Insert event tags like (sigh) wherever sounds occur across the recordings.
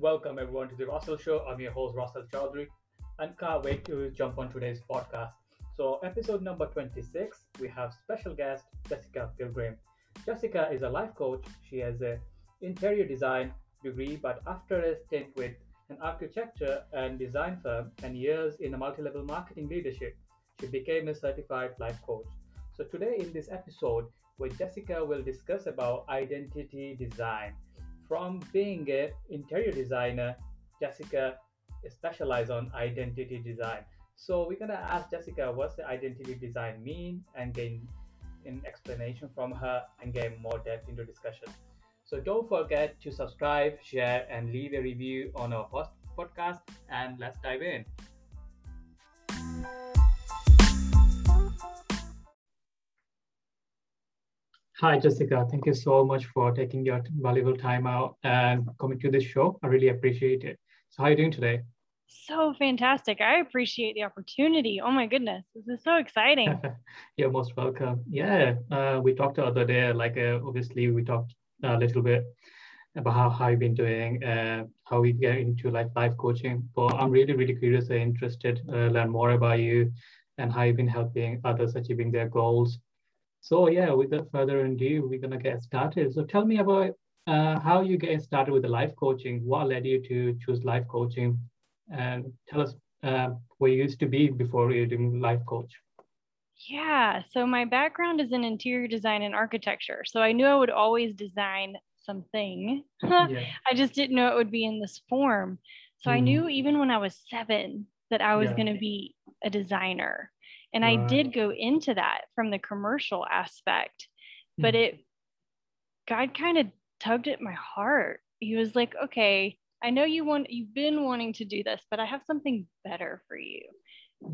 Welcome everyone to the Russell Show. I'm your host Russell Chaudhary and can't wait to jump on today's podcast. So, episode number 26, we have special guest Jessica Pilgrim. Jessica is a life coach. She has a interior design degree, but after a stint with an architecture and design firm and years in a multi-level marketing leadership, she became a certified life coach. So today in this episode, with Jessica will discuss about identity design. From being an interior designer, Jessica specializes on identity design. So we're gonna ask Jessica what's the identity design mean and gain an explanation from her and get more depth into discussion. So don't forget to subscribe, share, and leave a review on our podcast. And let's dive in. Hi, Jessica. Thank you so much for taking your valuable time out and coming to this show. I really appreciate it. So, how are you doing today? So fantastic. I appreciate the opportunity. Oh my goodness. This is so exciting. (laughs) You're most welcome. Yeah. Uh, we talked the other day, like, uh, obviously, we talked a little bit about how, how you've been doing, uh, how we get into like life coaching. But I'm really, really curious and interested uh, learn more about you and how you've been helping others achieving their goals. So yeah, without further ado, we're gonna get started. So tell me about uh, how you get started with the life coaching. What led you to choose life coaching? And tell us uh, where you used to be before you're doing life coach. Yeah. So my background is in interior design and architecture. So I knew I would always design something. (laughs) yeah. I just didn't know it would be in this form. So mm. I knew even when I was seven that I was yeah. going to be a designer. And right. I did go into that from the commercial aspect, mm. but it, God kind of tugged at my heart. He was like, okay, I know you want, you've been wanting to do this, but I have something better for you.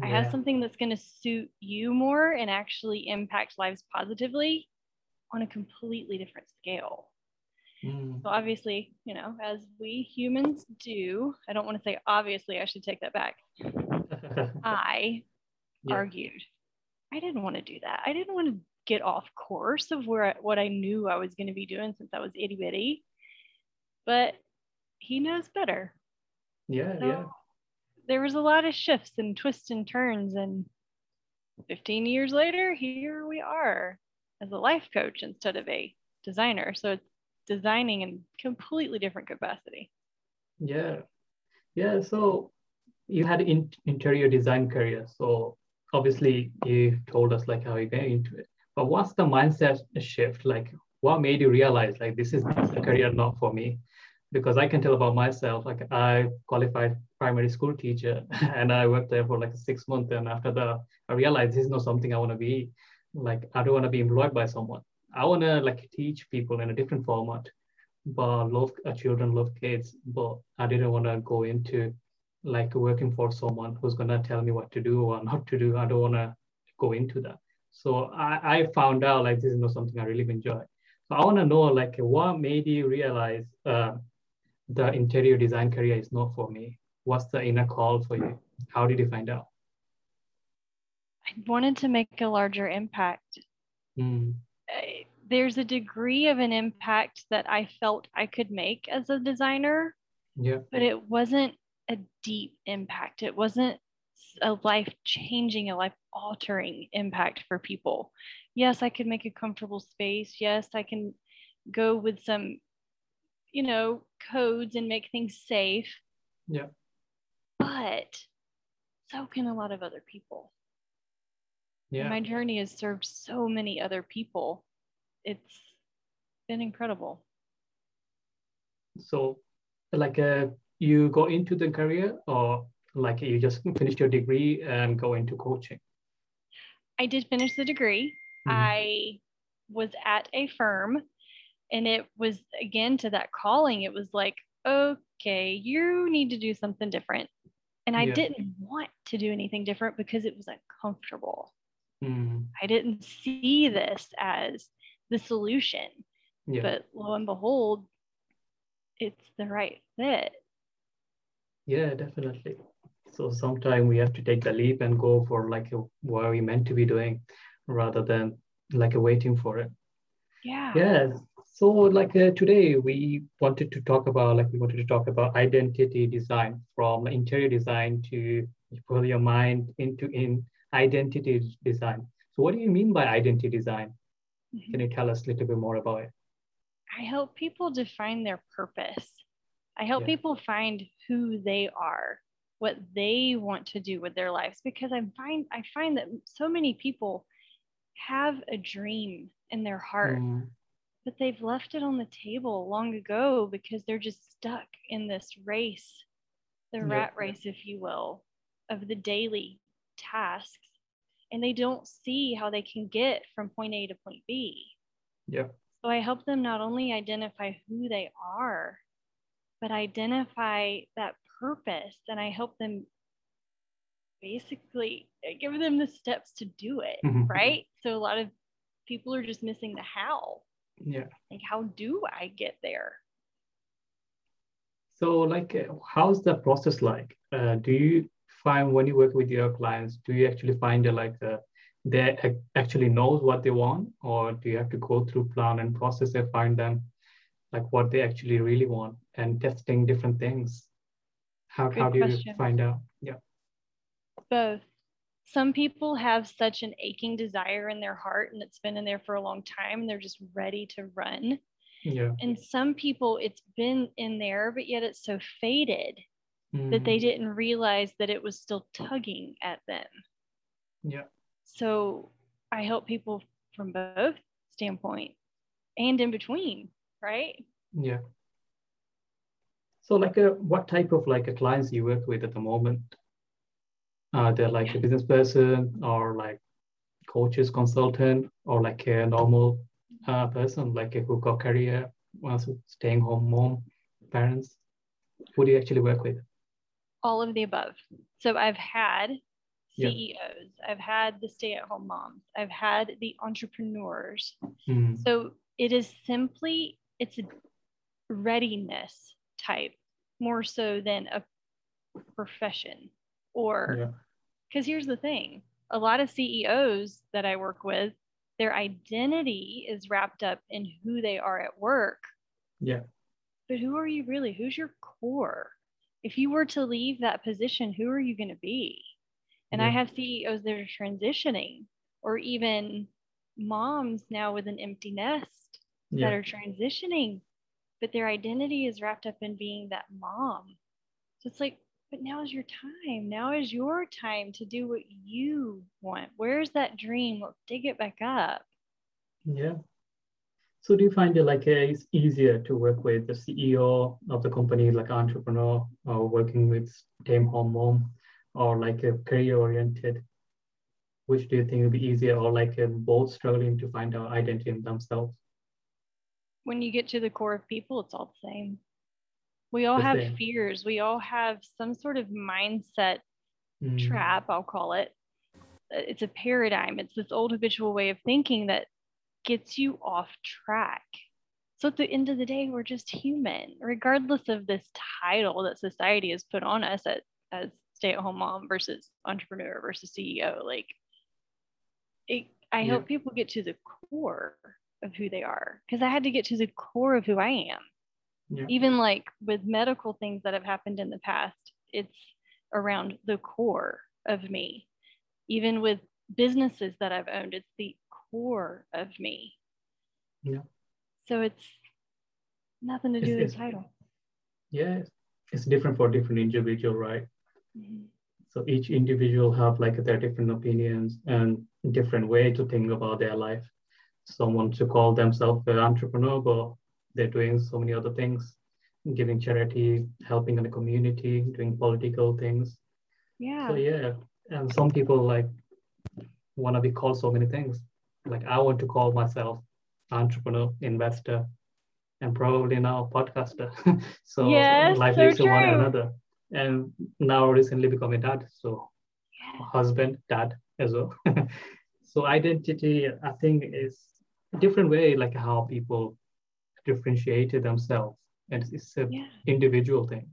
I have something that's going to suit you more and actually impact lives positively on a completely different scale. Mm. So obviously, you know, as we humans do, I don't want to say obviously, I should take that back. (laughs) I yeah. argued I didn't want to do that. I didn't want to get off course of where what I knew I was going to be doing since I was itty bitty. But he knows better. Yeah, so, yeah there was a lot of shifts and twists and turns and 15 years later here we are as a life coach instead of a designer so it's designing in completely different capacity yeah yeah so you had in, interior design career so obviously you told us like how you get into it but what's the mindset shift like what made you realize like this is a career not for me because I can tell about myself. Like I qualified primary school teacher (laughs) and I worked there for like six months. And after that, I realized this is not something I want to be. Like I don't want to be employed by someone. I want to like teach people in a different format. But love uh, children, love kids. But I didn't want to go into like working for someone who's gonna tell me what to do or (laughs) not to do. I don't want to go into that. So I, I found out like this is not something I really enjoy. So I want to know like what made you realize uh, the interior design career is not for me? What's the inner call for you? How did you find out? I wanted to make a larger impact. Mm. There's a degree of an impact that I felt I could make as a designer, yeah. but it wasn't a deep impact. It wasn't a life changing, a life altering impact for people. Yes, I could make a comfortable space. Yes, I can go with some you know, codes and make things safe. Yeah. But so can a lot of other people. Yeah. my journey has served so many other people. It's been incredible. So, like, uh, you go into the career, or like you just finished your degree and go into coaching? I did finish the degree. Mm-hmm. I was at a firm and it was again to that calling it was like okay you need to do something different and i yeah. didn't want to do anything different because it was uncomfortable mm. i didn't see this as the solution yeah. but lo and behold it's the right fit yeah definitely so sometimes we have to take the leap and go for like a, what we meant to be doing rather than like a waiting for it yeah yeah So, like uh, today, we wanted to talk about, like we wanted to talk about identity design from interior design to put your mind into in identity design. So, what do you mean by identity design? Mm-hmm. Can you tell us a little bit more about it? I help people define their purpose. I help yeah. people find who they are, what they want to do with their lives, because I find I find that so many people have a dream in their heart. Mm but they've left it on the table long ago because they're just stuck in this race, the yep. rat race, if you will, of the daily tasks. And they don't see how they can get from point A to point B. Yeah. So I help them not only identify who they are, but identify that purpose. And I help them basically give them the steps to do it. Mm-hmm. Right. So a lot of people are just missing the how yeah like how do i get there so like uh, how's the process like uh, do you find when you work with your clients do you actually find that like uh, they actually knows what they want or do you have to go through plan and process and find them like what they actually really want and testing different things how, how do question. you find out yeah both some people have such an aching desire in their heart and it's been in there for a long time and they're just ready to run. Yeah. And some people it's been in there, but yet it's so faded mm. that they mm. didn't realize that it was still tugging at them. Yeah. So I help people from both standpoint and in between, right? Yeah. So like a, what type of like a clients you work with at the moment? uh, they're like a business person or like coaches, consultant, or like a normal uh, person, like a who got career, wants staying home mom, parents. Who do you actually work with? All of the above. So I've had CEOs, yeah. I've had the stay-at-home moms, I've had the entrepreneurs. Mm. So it is simply it's readiness type more so than a profession or because yeah. here's the thing a lot of CEOs that I work with, their identity is wrapped up in who they are at work. Yeah. But who are you really? Who's your core? If you were to leave that position, who are you going to be? And yeah. I have CEOs that are transitioning, or even moms now with an empty nest yeah. that are transitioning, but their identity is wrapped up in being that mom. So it's like, but now is your time. Now is your time to do what you want. Where's that dream? Let's dig it back up. Yeah. So do you find it like uh, it's easier to work with the CEO of the company, like entrepreneur, or working with stay home mom, or like a career oriented? Which do you think would be easier, or like uh, both struggling to find our identity in themselves? When you get to the core of people, it's all the same. We all have same. fears. We all have some sort of mindset mm. trap i'll call it. Uh, it's a paradigm. It's this old habitual way of thinking that gets you off track. So at the end of the day we're just human regardless of this title that society has put on us as, as stay-at-home mom versus entrepreneur versus ceo like it, i yeah. hope people get to the core of who they are because i had to get to the core of who i am. Yeah. even like with medical things that have happened in the past it's around the core of me. Even with businesses that i've owned it's the core of me. Yeah. So it's nothing to do it's, with the title. yeah it's different for different individual right? Mm-hmm. so each individual have like their different opinions and different way to think about their life someone to call themselves an entrepreneur but they're doing so many other things, giving charity, helping in the community, doing political things. Yeah. So yeah, and some people like want to be called so many things. Like I want to call myself entrepreneur, investor, and probably now podcaster. (laughs) so yes, life so leads to one another. And now recently becoming dad, so yeah. husband, dad as well. (laughs) so identity, I think, is a different way, like how people differentiated themselves and it's a yeah. individual thing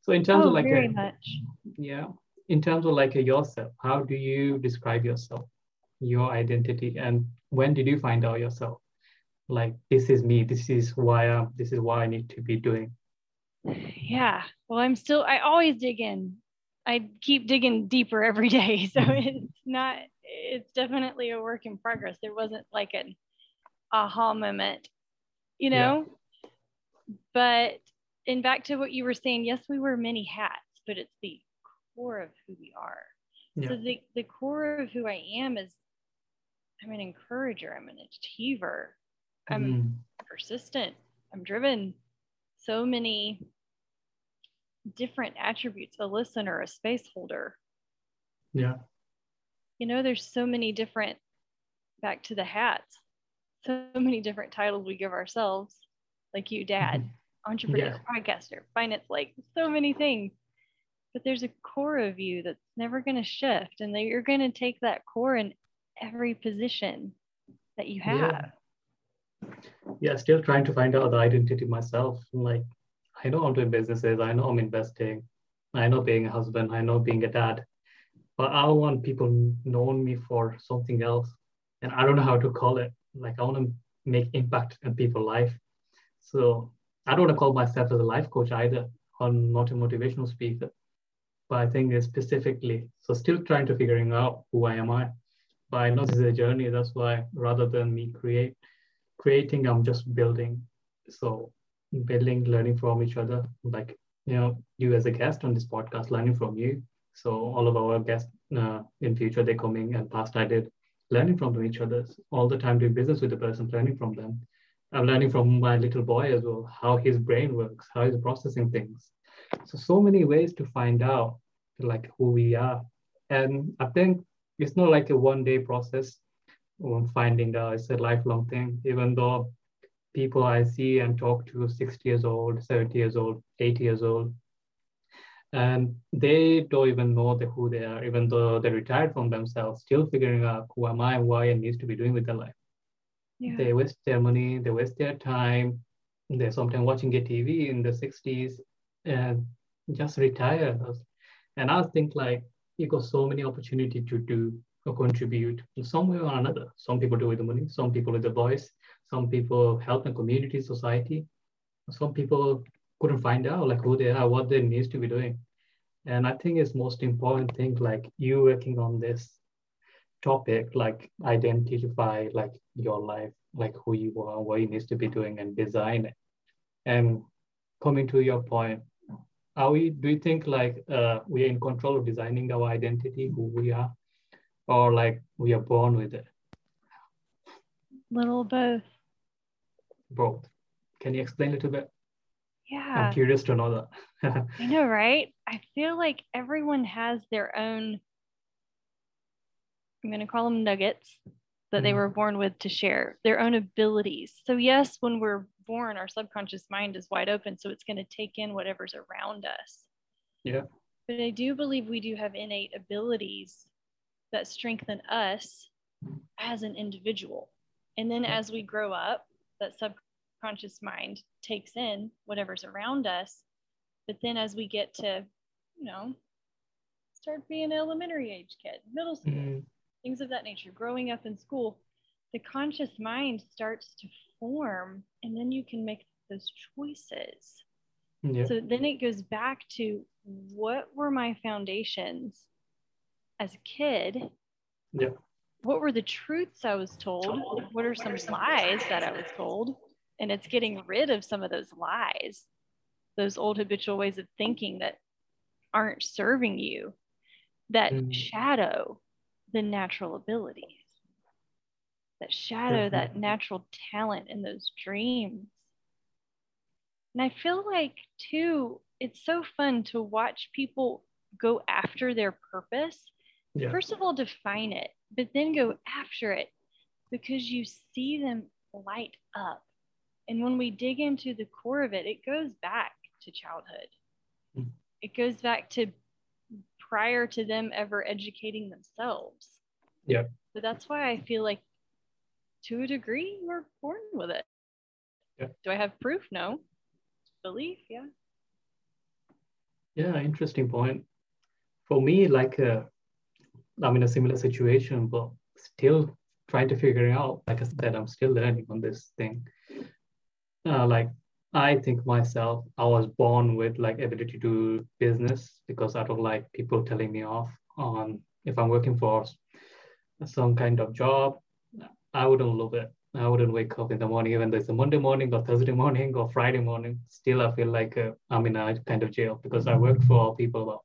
so in terms oh, of like very a, much. yeah in terms of like a yourself how do you describe yourself your identity and when did you find out yourself like this is me this is why i'm this is why i need to be doing yeah well i'm still i always dig in i keep digging deeper every day (laughs) so mm-hmm. it's not it's definitely a work in progress there wasn't like an aha moment you know yeah. but and back to what you were saying yes we wear many hats but it's the core of who we are yeah. so the, the core of who i am is i'm an encourager i'm an achiever i'm mm. persistent i'm driven so many different attributes a listener a space holder yeah you know there's so many different back to the hats so many different titles we give ourselves like you dad mm-hmm. entrepreneur yeah. podcaster finance like so many things but there's a core of you that's never going to shift and that you're going to take that core in every position that you have yeah. yeah still trying to find out the identity myself like I know I'm doing businesses, I know I'm investing, I know being a husband, I know being a dad, but I want people knowing me for something else. And I don't know how to call it. Like I want to make impact in people's life. So I don't want to call myself as a life coach either. I'm not a motivational speaker. But I think it's specifically, so still trying to figuring out who I am I. But I know this is a journey. That's why rather than me create creating, I'm just building. So building, learning from each other. Like, you know, you as a guest on this podcast, learning from you. So all of our guests uh, in future, they're coming and past I did, learning from each other all the time, doing business with the person, learning from them. I'm learning from my little boy as well, how his brain works, how he's processing things. So, so many ways to find out like who we are. And I think it's not like a one day process on finding out, it's a lifelong thing, even though people I see and talk to 60 years old, 70 years old, 80 years old. And they don't even know the, who they are, even though they retired from themselves, still figuring out who am I, why I need to be doing with their life. Yeah. They waste their money, they waste their time. They're sometimes watching a TV in the 60s and just retire. And I think like you got so many opportunity to do or contribute in some way or another. Some people do with the money, some people with the voice, some people help in community, society. Some people couldn't find out like who they are, what they need to be doing. And I think it's most important thing like you working on this topic, like identify like your life, like who you are, what you need to be doing and design it. And coming to your point, are we do you think like uh, we are in control of designing our identity, who we are, or like we are born with it? Little both both. Can you explain a little bit? Yeah. I'm curious to know that. (laughs) I know, right? I feel like everyone has their own, I'm going to call them nuggets that they mm-hmm. were born with to share, their own abilities. So, yes, when we're born, our subconscious mind is wide open. So, it's going to take in whatever's around us. Yeah. But I do believe we do have innate abilities that strengthen us as an individual. And then as we grow up, that sub subconscious mind takes in whatever's around us. But then as we get to, you know, start being an elementary age kid, middle school, mm-hmm. things of that nature, growing up in school, the conscious mind starts to form and then you can make those choices. Yeah. So then it goes back to what were my foundations as a kid? Yeah. What were the truths I was told? What are some lies that I was told? And it's getting rid of some of those lies those old habitual ways of thinking that aren't serving you that mm. shadow the natural abilities that shadow mm-hmm. that natural talent and those dreams and i feel like too it's so fun to watch people go after their purpose yeah. first of all define it but then go after it because you see them light up and when we dig into the core of it, it goes back to childhood. Mm-hmm. It goes back to prior to them ever educating themselves. Yeah. So that's why I feel like to a degree we're born with it. Yeah. Do I have proof? No. Belief, yeah. Yeah, interesting point. For me, like uh, I'm in a similar situation, but still trying to figure out. Like I said, I'm still learning on this thing. Uh, like I think myself, I was born with like ability to do business because I don't like people telling me off on if I'm working for some kind of job. I wouldn't love it. I wouldn't wake up in the morning, even though it's a Monday morning or Thursday morning or Friday morning. Still, I feel like uh, I'm in a kind of jail because I worked for people about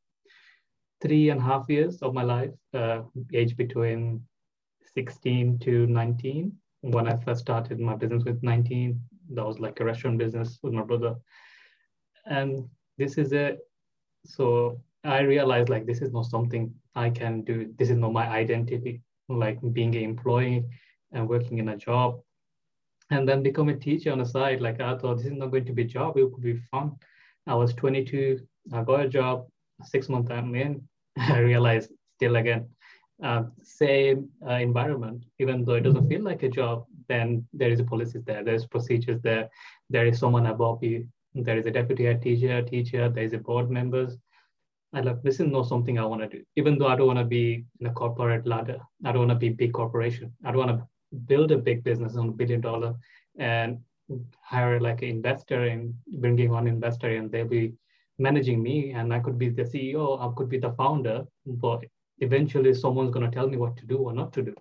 three and a half years of my life, uh, age between 16 to 19. When I first started my business with 19, that was like a restaurant business with my brother. And this is it. So I realized like this is not something I can do. This is not my identity, like being an employee and working in a job. And then become a teacher on the side. Like I thought this is not going to be a job, it could be fun. I was 22, I got a job, six months I'm in, (laughs) I realized still again, uh, same uh, environment, even though it doesn't feel like a job, then there is a policies there, there's procedures there, there is someone above you, there is a deputy head teacher, teacher, there is a board members. I love this is not something I want to do. Even though I don't want to be in a corporate ladder, I don't want to be big corporation. I don't want to build a big business on a billion dollar and hire like an investor and bringing on investor and they'll be managing me and I could be the CEO, I could be the founder, but eventually someone's going to tell me what to do or not to do.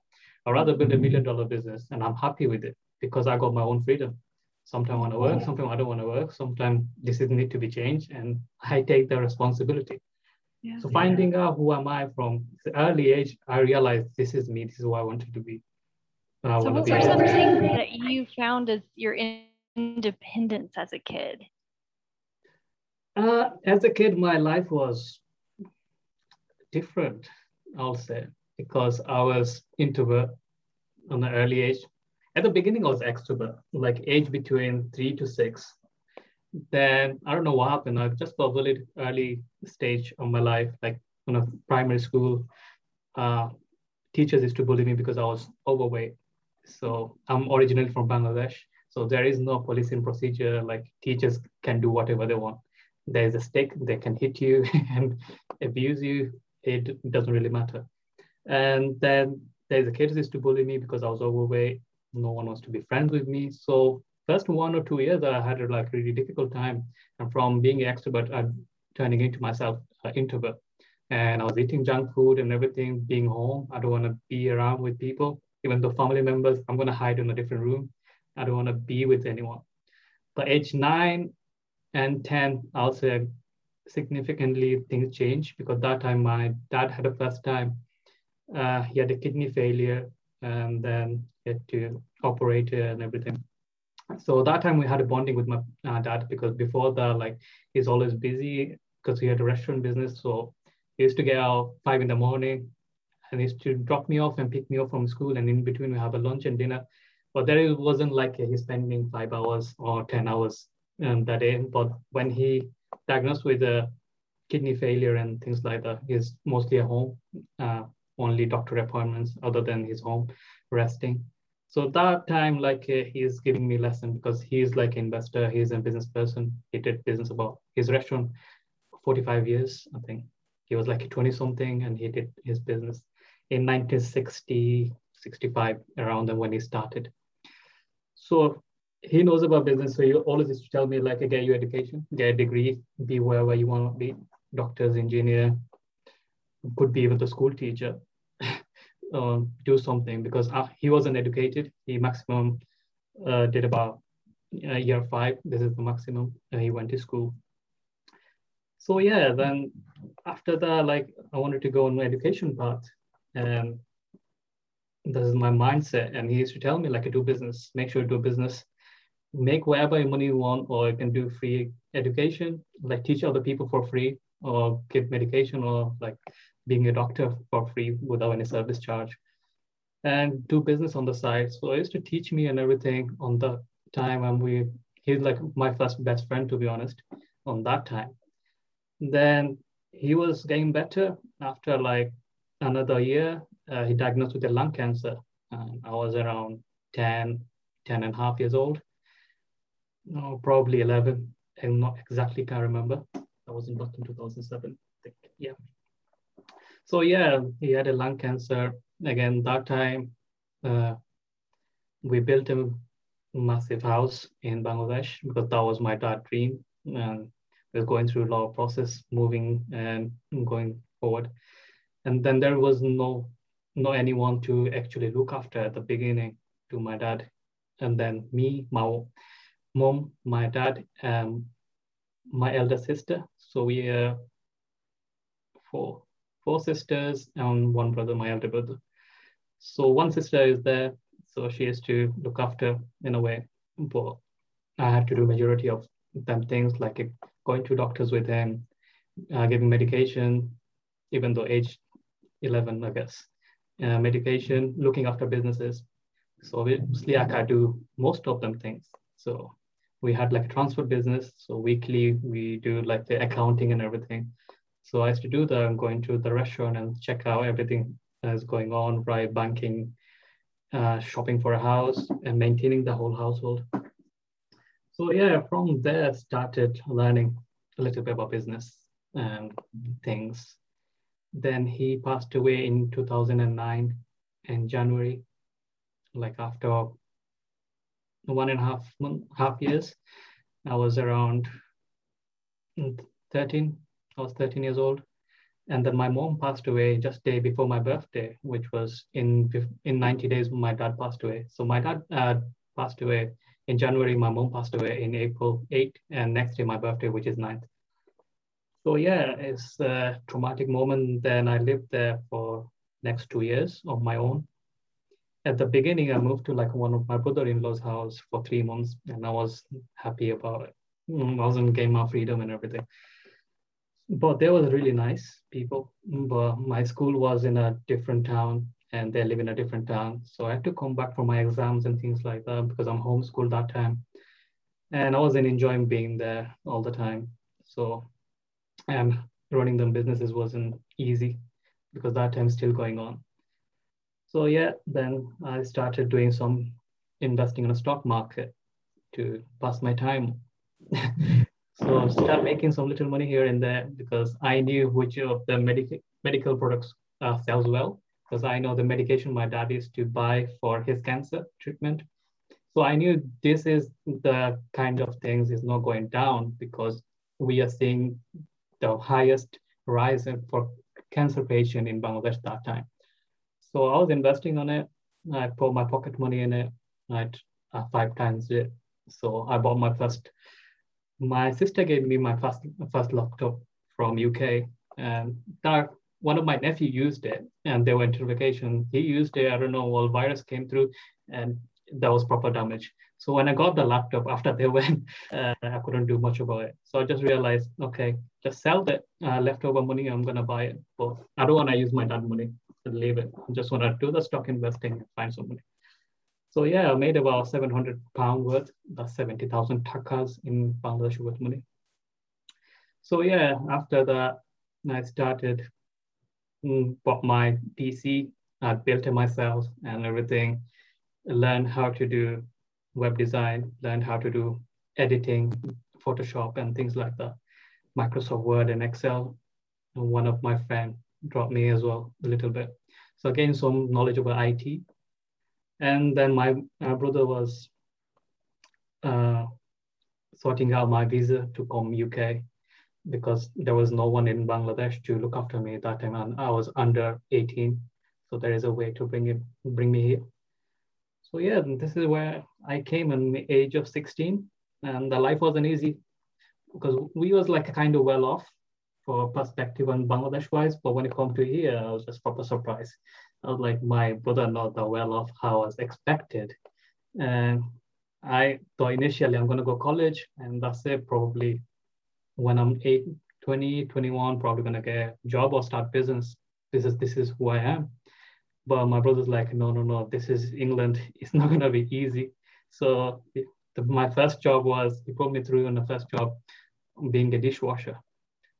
I'd rather build a million dollar business and I'm happy with it because I got my own freedom. Sometimes I want to work, sometimes I don't want to work, sometimes decisions need to be changed and (laughs) I take the responsibility. So finding out who am I from the early age, I realized this is me, this is who I wanted to be. so what were some things that you found as your independence as a kid? Uh, as a kid, my life was different, I'll say, because I was introvert on an early age. At the beginning, I was extrovert, like age between three to six. Then I don't know what happened. I just probably early stage of my life, like in a primary school, uh, teachers used to bully me because I was overweight. So I'm originally from Bangladesh. So there is no policing procedure. Like teachers can do whatever they want. There's a stick, they can hit you (laughs) and abuse you. It doesn't really matter. And then there's a used to bully me because I was overweight. No one wants to be friends with me. So first one or two years, I had a like really difficult time. And from being an extrovert, I'm turning into myself an introvert. And I was eating junk food and everything, being home. I don't want to be around with people, even though family members, I'm going to hide in a different room. I don't want to be with anyone. But age nine and 10, I'll say significantly things changed because that time my dad had a first time uh, he had a kidney failure and then he had to operate it and everything. So that time we had a bonding with my uh, dad because before that, like he's always busy because he had a restaurant business. So he used to get out five in the morning and he used to drop me off and pick me up from school. And in between we have a lunch and dinner. But there wasn't like he's spending five hours or 10 hours um, that day. But when he diagnosed with a kidney failure and things like that, he's mostly at home. Uh, only doctor appointments other than his home resting. So that time, like uh, he's giving me lesson because he's like investor, he's a business person. He did business about his restaurant 45 years, I think. He was like 20 something and he did his business in 1960, 65, around when he started. So he knows about business. So he always used to tell me like, get your education, get a degree, be wherever you want to be, doctors, engineer, could be even the school teacher uh, do something because uh, he wasn't educated. He maximum uh, did about uh, year five. This is the maximum. he went to school. So yeah, then after that, like I wanted to go on my education path, and this is my mindset. And he used to tell me like, do business, make sure you do business, make whatever money you want, or you can do free education, like teach other people for free, or give medication, or like being a doctor for free without any service charge and do business on the side. So he used to teach me and everything on the time and we he's like my first best friend to be honest on that time. Then he was getting better after like another year. Uh, he diagnosed with a lung cancer. Um, I was around 10, 10 and a half years old. No, probably 11. I'm not exactly can't remember. I was in back in 2007. I think. Yeah. So yeah, he had a lung cancer. Again, that time uh, we built a massive house in Bangladesh because that was my dad's dream. And we was going through a lot of process, moving and going forward. And then there was no no anyone to actually look after at the beginning to my dad. And then me, my mom, my dad, and my elder sister. So we are four, four sisters and one brother, my elder brother. So one sister is there, so she has to look after in a way. But I have to do majority of them things like going to doctors with him, uh, giving medication, even though age 11, I guess, uh, medication, looking after businesses. So obviously I can do most of them things. So we had like a transfer business. So weekly we do like the accounting and everything. So I used to do that. I'm going to the restaurant and check out everything that's going on, right? Banking, uh, shopping for a house, and maintaining the whole household. So yeah, from there started learning a little bit about business and things. Then he passed away in 2009 in January, like after one and a half half years. I was around 13. I was 13 years old, and then my mom passed away just day before my birthday, which was in in 90 days. My dad passed away. So my dad uh, passed away in January. My mom passed away in April 8, and next day my birthday, which is 9th. So yeah, it's a traumatic moment. Then I lived there for next two years of my own at the beginning, I moved to like one of my brother-in-law's house for three months, and I was happy about it. Mm, I was in game of freedom and everything. But they were really nice people. But my school was in a different town, and they live in a different town. So I had to come back for my exams and things like that because I'm homeschooled that time, and I wasn't enjoying being there all the time. So, and running them businesses wasn't easy because that time still going on. So yeah, then I started doing some investing in a stock market to pass my time. (laughs) start making some little money here and there because I knew which of the medical medical products uh, sells well because I know the medication my dad used to buy for his cancer treatment. So I knew this is the kind of things is not going down because we are seeing the highest rise for cancer patient in Bangladesh that time. So I was investing on it. I put my pocket money in it. I uh, five times it. So I bought my first. My sister gave me my first first laptop from UK, and that one of my nephew used it, and they went to vacation. He used it. I don't know. Well, virus came through, and that was proper damage. So when I got the laptop (laughs) after they went, uh, I couldn't do much about it. So I just realized, okay, just sell the uh, leftover money. I'm gonna buy it, but I don't want to use my dad money leave it. I just want to do the stock investing and find some money. So yeah, I made about 700 pound worth, that's 70,000 takas in Bangladesh worth money. So yeah, after that, I started, mm, bought my PC, I built it myself and everything, learned how to do web design, learned how to do editing, Photoshop and things like that, Microsoft Word and Excel. And one of my friends dropped me as well a little bit. So again, some knowledge about IT. And then my brother was uh, sorting out my visa to come UK because there was no one in Bangladesh to look after me at that time. And I was under 18. So there is a way to bring it, bring me here. So yeah, this is where I came in the age of 16 and the life wasn't easy because we was like kind of well off for perspective on Bangladesh wise, but when it come to here, I was just proper surprised. Like, my brother not that well off how I was expected. And I thought initially I'm gonna go college and that's it, probably when I'm eight, 20, 21, probably gonna get a job or start business. This is this is who I am. But my brother's like, no, no, no, this is England. (laughs) It's not gonna be easy. So the, my first job was, he put me through on the first job being a dishwasher.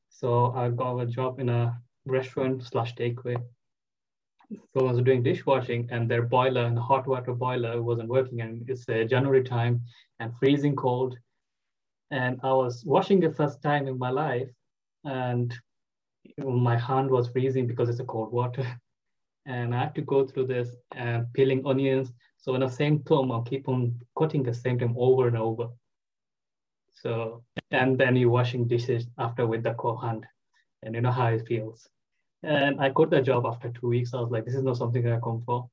So I got a job in a restaurant slash takeaway. So I was doing dishwashing and their boiler and the hot water boiler wasn't working and it's a January time and freezing cold. And I was washing the first time in my life and my hand was freezing because it's a cold water. (laughs) and I had to go through this and peeling onions. So in the same term, I'll keep on cutting the same time over and over. So and then you're washing dishes after with the cold hand, and you know how it feels. And I got the job after two weeks. I was like, this is not something I come for.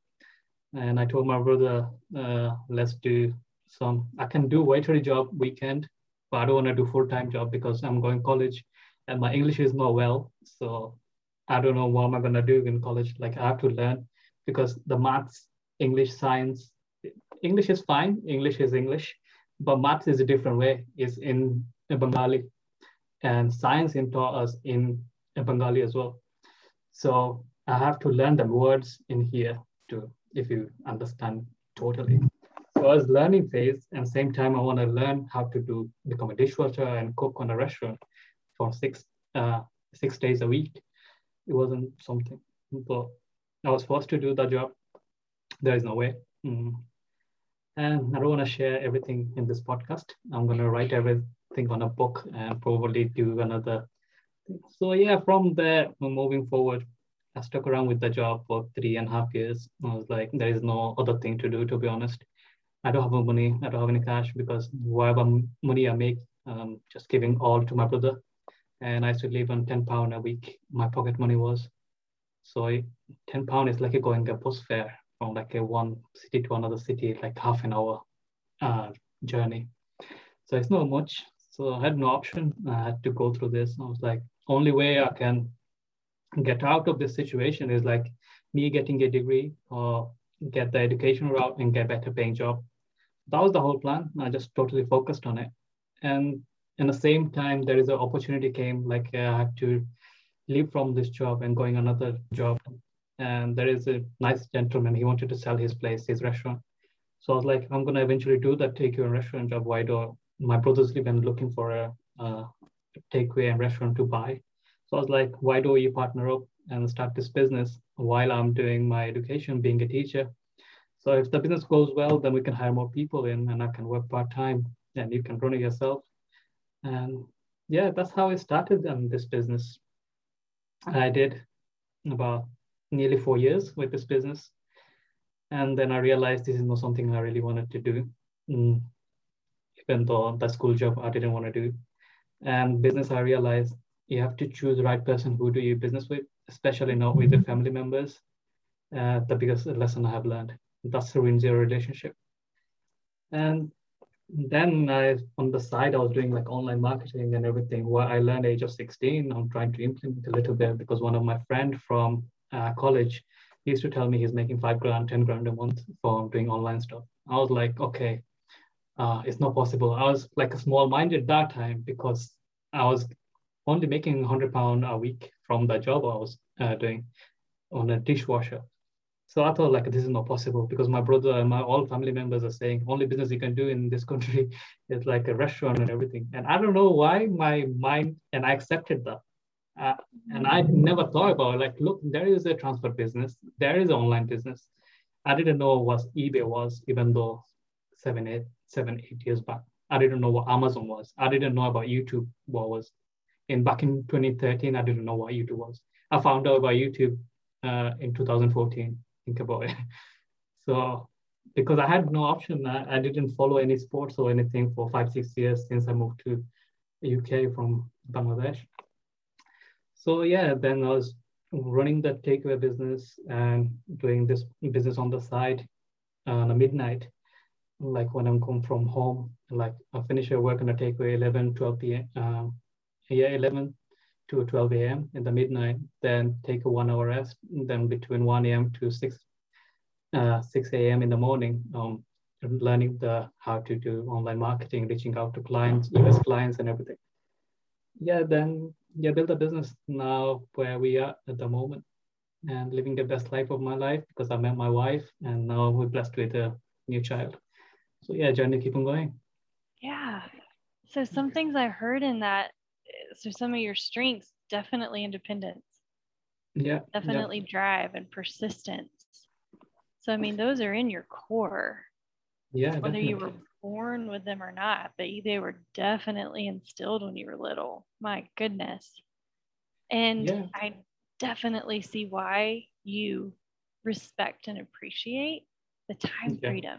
And I told my brother, uh, let's do some. I can do waitery job weekend, but I don't want to do full time job because I'm going college, and my English is not well. So I don't know what am I gonna do in college. Like I have to learn because the maths, English, science, English is fine. English is English, but maths is a different way. It's in Bengali, and science in taught us in Bengali as well. So I have to learn the words in here too, if you understand totally. So I was learning phase, and same time I want to learn how to do become a dishwasher and cook on a restaurant for six uh, six days a week it wasn't something. But I was forced to do the job. There is no way. Mm. And I don't want to share everything in this podcast. I'm going to write everything on a book and probably do another. So yeah, from there, moving forward, I stuck around with the job for three and a half years. I was like, there is no other thing to do, to be honest. I don't have money. I don't have any cash because whatever money I make, um, just giving all to my brother and I used to live on 10 pound a week. My pocket money was. So 10 pound is like going a bus fare from like a one city to another city, like half an hour uh, journey. So it's not much. So I had no option. I had to go through this. I was like, only way I can get out of this situation is like me getting a degree or get the education route and get better paying job. That was the whole plan. I just totally focused on it. And in the same time there is an opportunity came like uh, i had to leave from this job and going another job and there is a nice gentleman he wanted to sell his place his restaurant so i was like i'm to eventually do that take your restaurant job why do my brother's been looking for a, a takeaway and restaurant to buy so i was like why don't you partner up and start this business while i'm doing my education being a teacher so if the business goes well then we can hire more people in and i can work part-time and you can run it yourself and yeah, that's how I started um, this business. I did about nearly four years with this business. And then I realized this is not something I really wanted to do, mm. even though the school job I didn't want to do. And business, I realized you have to choose the right person who do you business with, especially not with the family members. Uh, the biggest lesson I have learned. That's ruins your relationship. And then I, on the side, I was doing like online marketing and everything. What I learned age of 16, I'm trying to implement a little bit because one of my friend from uh, college used to tell me he's making five grand, 10 grand a month for doing online stuff. I was like, okay, uh, it's not possible. I was like a small minded that time because I was only making 100 pound a week from the job I was uh, doing on a dishwasher. So I thought like this is not possible because my brother and my all family members are saying only business you can do in this (laughs) country is like a restaurant and everything. And I don't know why my mind and I accepted that. Uh, and I never thought about like, look, there is a transfer business, there is online business. I didn't know what eBay was, even though seven, eight, seven, eight years back. I didn't know what Amazon was. I didn't know about YouTube what was. In back in 2013, I didn't know what YouTube was. I found out about YouTube uh, in 2014 think about it. (laughs) So because I had no option, I, I didn't follow any sports or anything for five, six years since I moved to UK from Bangladesh. So yeah, then I was running the takeaway business and doing this business on the side uh, on a midnight, like when I'm come from home, like I finish your work and I take away 11, 12 p.m. Uh, yeah, 11 to 12 a.m. in the midnight, then take a one hour rest, then between 1 a.m. to 6 uh, 6 a.m. in the morning, um, learning the how to do online marketing, reaching out to clients, US clients, and everything. Yeah, then yeah, build a business now where we are at the moment, and living the best life of my life because I met my wife, and now we're blessed with a new child. So yeah, journey keep on going. Yeah. So some things I heard in that so some of your strengths definitely independence yeah definitely yeah. drive and persistence so i mean those are in your core yeah whether definitely. you were born with them or not but they were definitely instilled when you were little my goodness and yeah. i definitely see why you respect and appreciate the time Yeah. freedom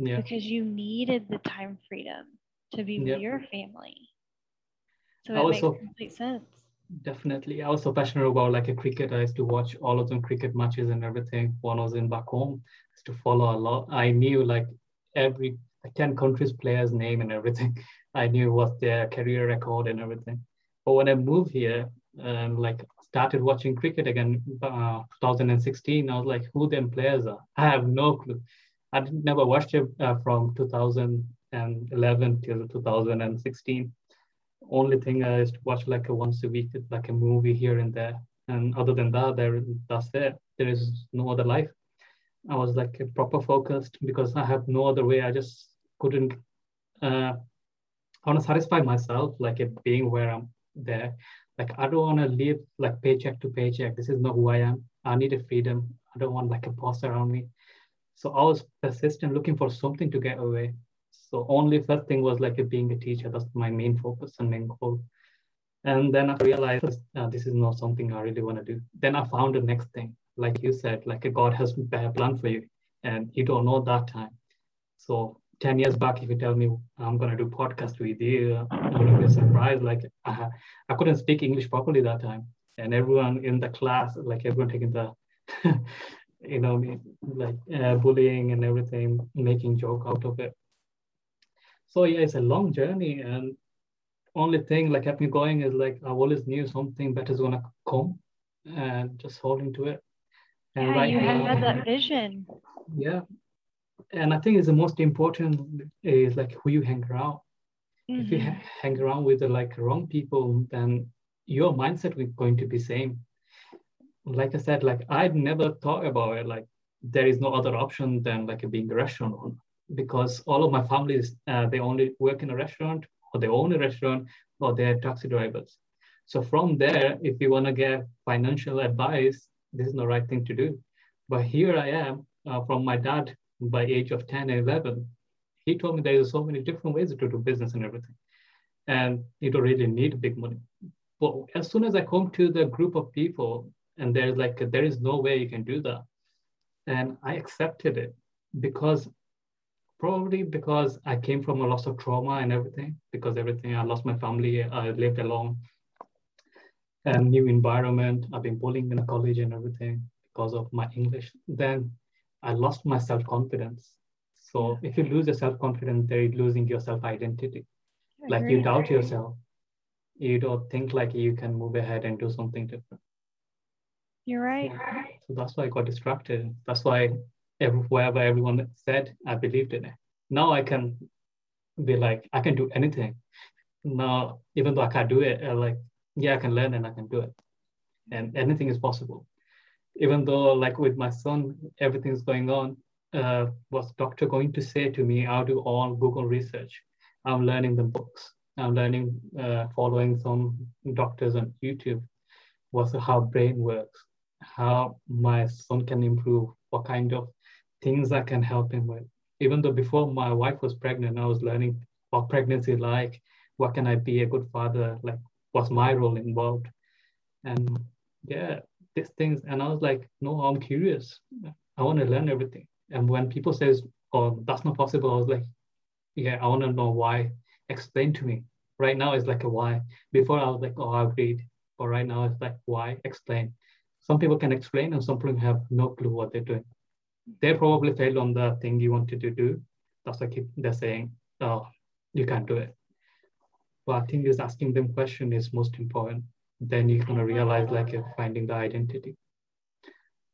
Yeah. because you needed the time freedom to be Yep. with your family. So it also- makes complete sense. Definitely. I was so passionate about like a cricket. I used to watch all of them cricket matches and everything. When I was in back home, I used to follow a lot. I knew like every like 10 countries players name and everything. (laughs) I knew what their career record and everything. But when I moved here and like started watching cricket again, uh, 2016, I was like, who them players are? (laughs) I have no clue. I never watched it uh, from 2011 till 2016 only thing I used to watch like a once a week, like a movie here and there. And other than that, there that's it. There is no other life. I was like proper focused because I have no other way. I just couldn't. Uh, I want to satisfy myself, like it being where I'm there. Like I don't want to live like paycheck to paycheck. This is not who I am. I need a freedom. I don't want like a boss around me. So I was persistent, looking for something to get away. So only first thing was like being a teacher. That's my main focus and main goal. And then I realized uh, this is not something I really want to do. Then I found the next thing, like you said, like God has a plan for you, and you don't know that time. So ten years back, if you tell me I'm gonna do podcast with you, I'm gonna be surprised. Like I, I couldn't speak English properly that time, and everyone in the class, like everyone taking the, (laughs) you know, like uh, bullying and everything, making joke out of it. So yeah it's a long journey and only thing like kept me going is like i always knew something better is gonna come and just holding to it. And yeah, right you now, had that vision. Yeah. And i think it's the most important is like who you hang around. Mm-hmm. if you ha- hang around with the like wrong people then your mindset is going to be same like i said like i'd never thought about it like there is no other option than like being a restaurant owner because all of my families uh, they only work in a restaurant or they own a restaurant or they're taxi drivers. So from there if you want to get financial advice this is the right thing to do. But here i am uh, from my dad by age of 10 and 11 he told me there's so many different ways to do business and everything. And you don't really need big money. But as soon as i come to the group of people and there's like there is no way you can do that and i accepted it because probably because I came from a lots of trauma and everything, because everything, I lost my family, I lived alone, and new environment, I've been bullying in a college and everything because of my English. Then I lost my self-confidence. So if you lose your self-confidence, there you're losing your self-identity. Like you doubt yourself. You don't think like you can move ahead and do something different. You're right. So that's why I got distracted. That's why every, wherever everyone said, I believed in it. Now I can be like, I can do anything. Now, even though I can't do it, I like, yeah, I can learn and I can do it. And anything is possible. Even though, like with my son, everything's going on, uh, what's doctor going to say to me? I'll do all Google research. I'm learning the books. I'm learning, uh, following some doctors on YouTube. What's how brain works, how my son can improve, what kind of things I can help him with. Even though before my wife was pregnant, I was learning what pregnancy like, what can I be a good father, like what's my role involved. And yeah, these things. And I was like, no, I'm curious. I want to learn everything. And when people says, oh, that's not possible, I was like, yeah, I want to know why. Explain to me. Right now it's like a why. Before I was like, oh, I agreed. But right now it's like, why? Explain. Some people can explain and some people have no clue what they're doing they probably failed on the thing you wanted to do. That's why keep they're saying, oh, you can't do it. But I think is asking them question is most important. Then you're gonna realize like you're finding the identity.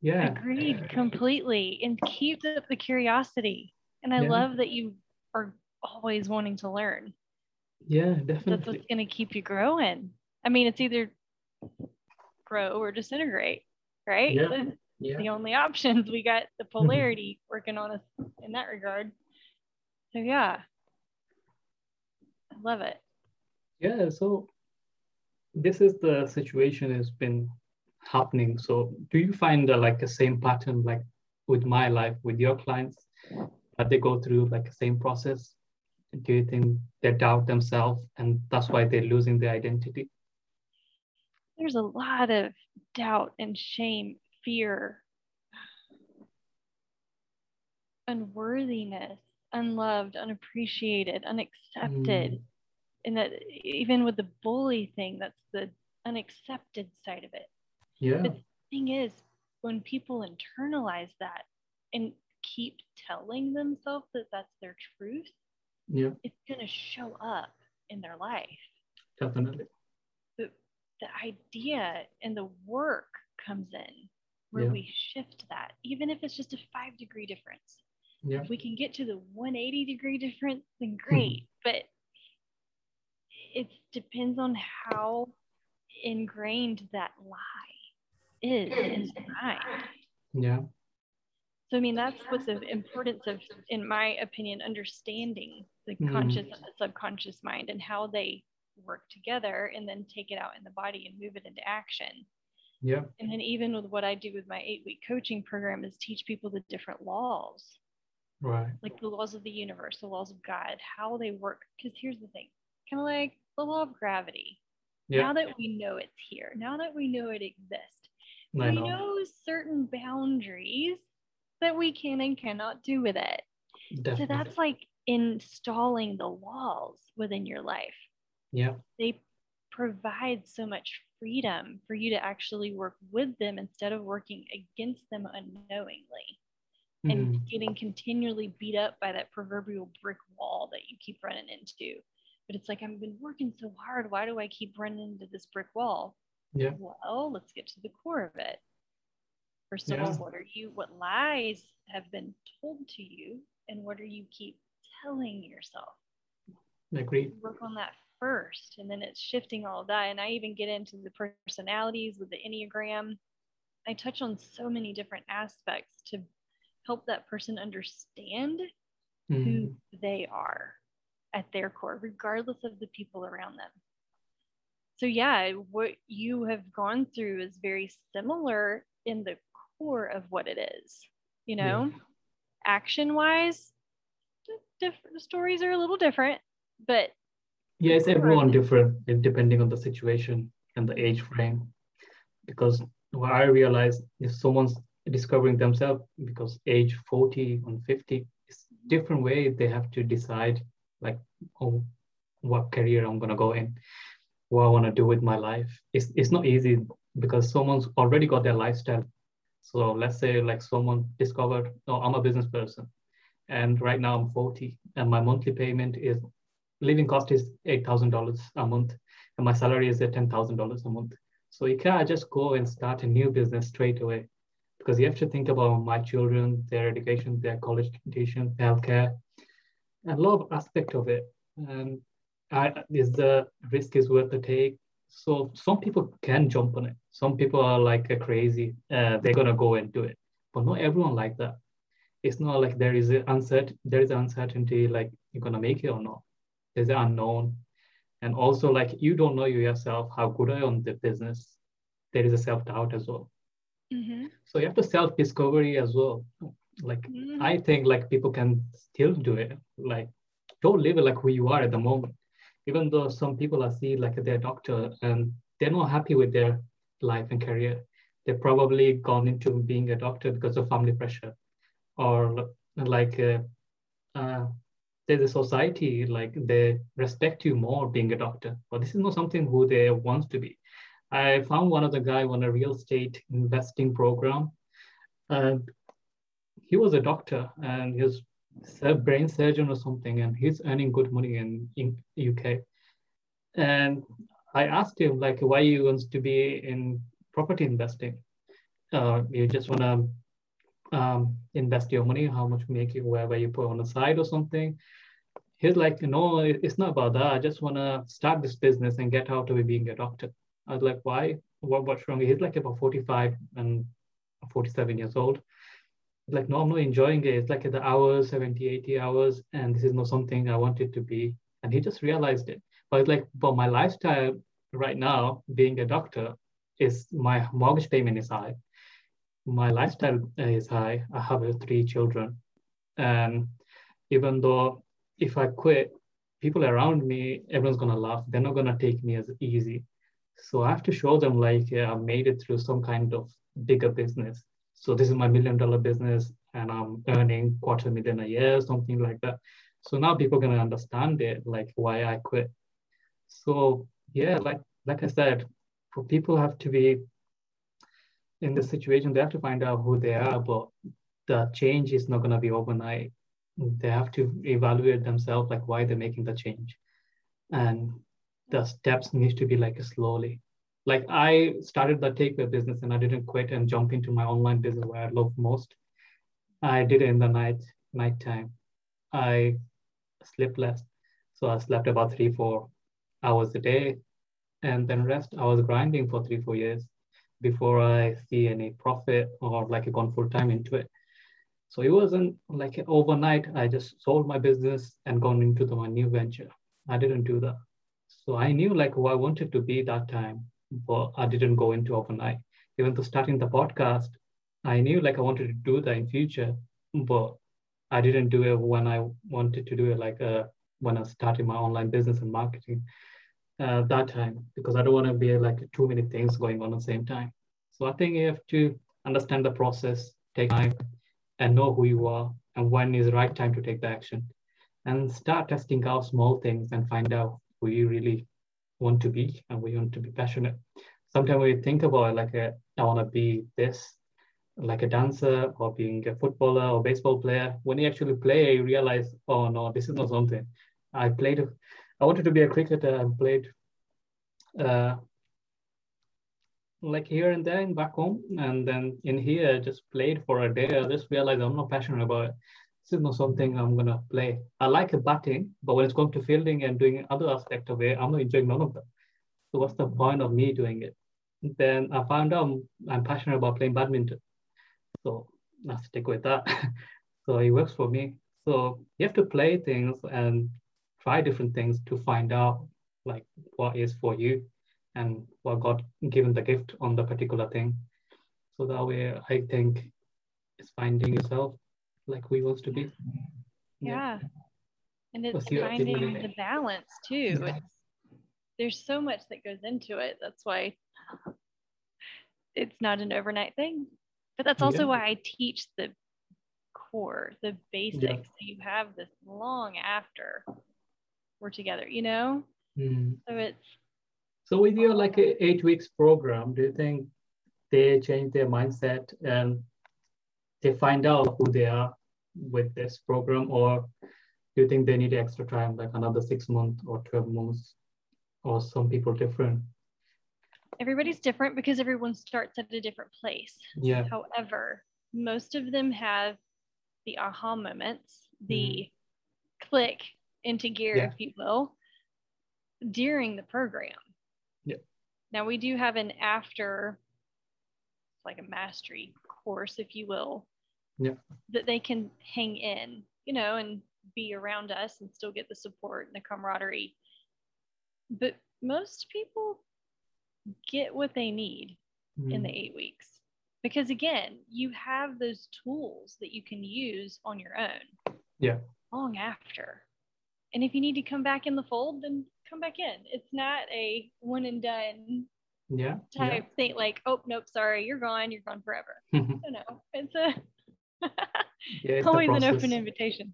Yeah. Agreed completely. And keep up the curiosity. And I yeah. love that you are always wanting to learn. Yeah, definitely. That's what's gonna keep you growing. I mean, it's either grow or disintegrate, right? Yeah yeah. the only options. We got the (laughs) polarity working on us in that regard. So yeah, I love it. Yeah. So this is the situation has been happening. So do you find uh, like a same pattern like with my life with your clients that they go through like the same process? Do you think they doubt themselves and that's why they're losing their identity? There's a lot of doubt and shame fear unworthiness, unloved, unappreciated, unaccepted. Mm. And that even with the bully thing, that's the unaccepted side of it. Yeah. But The thing is, when people internalize that and keep telling themselves that that's their truth, yeah, it's going to show up in their life. Definitely. The, idea and the work comes in where yeah. we shift that, even if it's just a five degree difference. Yeah. If we can get to the 180 degree difference, then great. but it depends on how ingrained that lie is in the mind. Yeah. So I mean that's what the importance of, in my opinion, understanding the mm. conscious and the subconscious mind and how they work together and then take it out in the body and move it into action. Yeah. And then even with what I do with my eight week coaching program is teach people the different laws. Right. Like the laws of the universe, the laws of God, how they work. Because here's the thing kind of like the law of gravity. Yeah. Now that we know it's here, now that we know it exists, I we know. know certain boundaries that we can and cannot do with it. Definitely. So that's like installing the walls within your life. Yeah. They provide so much freedom for you to actually work with them instead of working against them unknowingly mm. and mm-hmm. getting continually beat up by that proverbial brick wall that you keep running into. But it's like, I've been working so hard. Why do I keep running into this brick wall? Yeah. Well, let's get to the core of it. First of yeah. all, what are you, what lies have been told to you, and what are you keep telling yourself? Agree. Work on that first, and then it's shifting all of that. And I even get into the personalities with the Enneagram. I touch on so many different aspects to help that person understand mm. who they are at their core, regardless of the people around them. So, yeah, what you have gone through is very similar in the core of what it is. You know, yeah. action wise, different stories are a little different, but yeah, it's everyone different eh, depending on the situation and the age frame. Because what I realize if someone's discovering themselves because age 40 and 50 is different way they have to decide like oh what career i'm going to go in what i want to do with my life. It's, it's not easy because someone's already got their lifestyle. So let's say like someone discovered oh i'm a business person and right now i'm 40 and my monthly payment is living cost is $8000 a month and my salary is at $10000 a month so you can't just go and start a new business straight away because you have to think about my children, their education, their college education, healthcare, and a lot of aspect of it. And I, is the risk is worth the take. So some people can jump on it. Some people are like crazy. Uh, they're gonna go and do it, but not everyone like that. It's not like there is uncertain there is uncertainty like you're gonna make it or not. There's an unknown, and also like you don't know yourself how good are you on the business. There is a self doubt as well. Mm-hmm. So you have to self discovery as well. Like mm-hmm. I think like people can still do it. Like don't live it like who you are at the moment. Even though some people are see like their doctor and they're not happy with their life and career. They've probably gone into being a doctor because of family pressure, or like uh, uh, there's a society like they respect you more being a doctor, but this is not something who they want to be. I found one of the guy on a real estate investing program. And he was a doctor and he was a brain surgeon or something, and he's earning good money in, in UK. And I asked him, like, why you wants to be in property investing? Uh, you just want to um, invest your money, how much make you wherever you put on the side or something. He's like, no, it's not about that. I just want to start this business and get out of being a doctor. I was like, why? What, what's wrong? He's like about 45 and 47 years old. Like, no, I'm not enjoying it. It's like the hours, 70, 80 hours, and this is not something I wanted to be. And he just realized it. But it's like, but my lifestyle right now, being a doctor, is my mortgage payment is high. My lifestyle is high. I have three children. And even though if I quit, people around me, everyone's gonna laugh. They're not gonna take me as easy. So I have to show them like yeah, I made it through some kind of bigger business. So this is my million dollar business. and I'm earning quarter million a year, something like that. So now people gonna understand it, like why I quit. So yeah, like like I said, for people have to be in the situation, they have to find out who they are, but the change is not gonna be overnight. They have to evaluate themselves, like why they're making the change. And the steps need to be like slowly. Like I started the takeaway business and I didn't quit and jump into my online business where I love most. I did it in the night, nighttime. I slept less. So I slept about three, four hours a day. And then rest, I was grinding for three, four years before I see any profit or like gone full time into it. So it wasn't like overnight. I just sold my business and gone into the, my new venture. I didn't do that. So I knew like who I wanted to be that time, but I didn't go into overnight. Even though starting the podcast, I knew like I wanted to do that in future, but I didn't do it when I wanted to do it like uh, when I started my online business and marketing uh, that time because I don't want to be like too many things going on at the same time. So I think you have to understand the process, take time, and know who you are and when is the right time to take the action, and start testing out small things and find out who you really want to be and we want to be passionate. Sometimes we think about like a, I want to be this, like a dancer or being a footballer or baseball player. When you actually play, you realize, oh no, this is not something. I played, I wanted to be a cricketer and played uh, like here and there in back home. And then in here, just played for a day. I just realized I'm not passionate about it this is not something I'm gonna play. I like batting, but when it's going to fielding and doing other aspect of it, I'm not enjoying none of them. So what's the point of me doing it? Then I found out I'm, I'm passionate about playing badminton. So I stick with that. (laughs) so it works for me. So you have to play things and try different things to find out like what is for you and what God given the gift on the particular thing. So that way I think it's finding yourself like who wants to be. Yeah. yeah. And it's finding the balance too. It's, there's so much that goes into it. That's why it's not an overnight thing. But that's also yeah. why I teach the core, the basics. Yeah. So you have this long after we're together, you know? Mm. So it's so with your like eight weeks program, do you think they change their mindset and they find out who they are with this program, or do you think they need extra time, like another six months or 12 months, or some people different? Everybody's different because everyone starts at a different place. Yeah. However, most of them have the aha moments, the mm. click into gear, yeah. if you will, during the program. Yeah. Now we do have an after, like a mastery course, if you will, yeah. that they can hang in, you know, and be around us and still get the support and the camaraderie. But most people get what they need mm. in the mm-hmm. eight weeks because again you have those tools that you can use on your own yeah long after and if you need to come back in the fold then come back in it's not a one and done yeah type yeah. thing like oh nope sorry you're gone you're gone forever (laughs) no it's a (laughs) yeah, always an open invitation.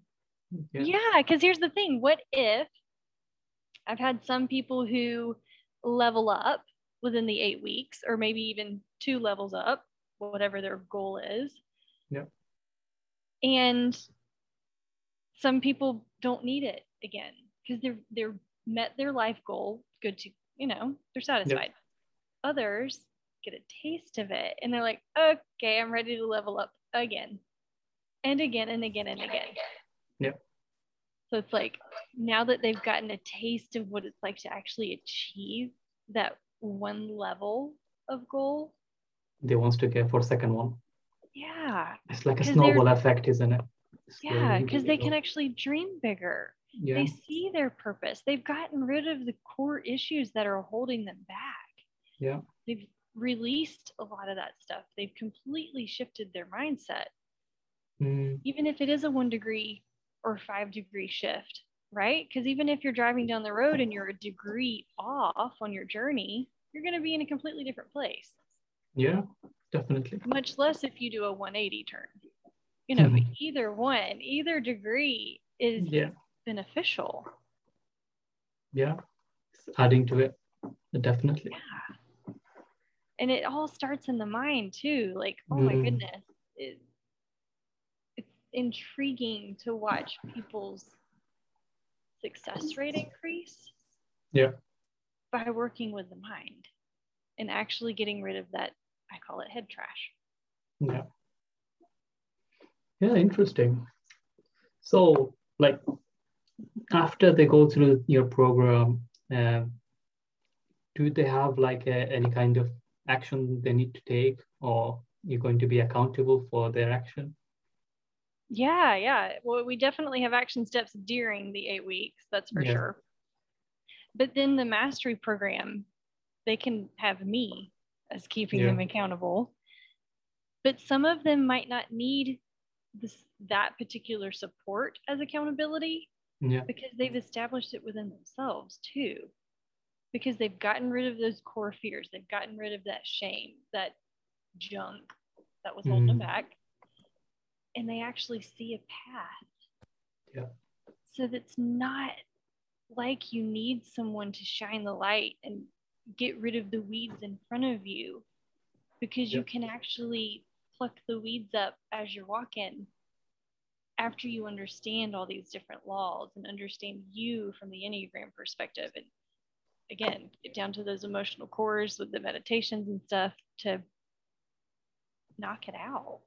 Yeah, because yeah, here's the thing what if I've had some people who level up within the eight weeks, or maybe even two levels up, whatever their goal is. Yeah. And some people don't need it again because they're they're met their life goal, good to you know, they're satisfied. Others get a taste of it and they're like, okay, I'm ready to level up again and again and again and again. Yep. So it's like now that they've gotten a taste of what it's like to actually achieve that one level of goal, they want to get for second one. Yeah. It's like a snowball effect, isn't it? It's yeah, because they can actually dream bigger. Yeah. They see their purpose. They've gotten rid of the core issues that are holding them back. Yeah. They've released a lot of that stuff. They've completely shifted their mindset mm. even if it is a one degree or five degree shift, right? Because even if you're driving down the road and you're a degree off on your journey, you're going to be in a completely different place. Yeah, definitely. Much less if you do a 180 turn. you know, mm-hmm. either one, either degree is yeah. Beneficial. Yeah, adding to it, definitely. Yeah. And it all starts in the mind too. Like, oh mm. my goodness, it, it's intriguing to watch people's success rate increase. Yeah. By working with the mind and actually getting rid of that, I call it head trash. Yeah. Yeah, interesting. So, like, after they go through your program, uh, do they have like a, any kind of action they need to take, or you're going to be accountable for their action? Yeah, yeah. Well, we definitely have action steps during the eight weeks, that's for yeah. sure. But then the mastery program, they can have me as keeping yeah. them accountable. But some of them might not need this that particular support as accountability yeah. because they've established it within themselves too. Because they've gotten rid of those core fears. They've gotten rid of that shame that junk that was holding mm. them back. And they actually see a path. Yeah. So that's not like you need someone to shine the light and get rid of the weeds in front of you. Because you can actually pluck the weeds up as you're walking after you understand all these different laws and understand you from the Enneagram perspective. And again, get down to those emotional cores with the meditations and stuff to knock it out.